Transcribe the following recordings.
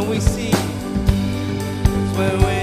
when we see, 'cause when we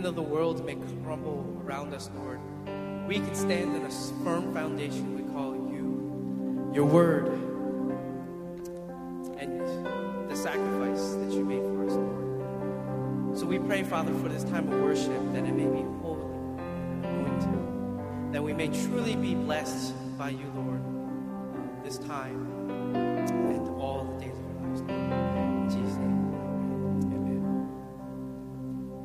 even though the world may crumble around us, Lord, we can stand on a firm foundation we call you, your word, and the sacrifice that you made for us, Lord. So we pray, Father, for this time of worship that it may be holy and anointed, that we may truly be blessed by you, Lord, this time.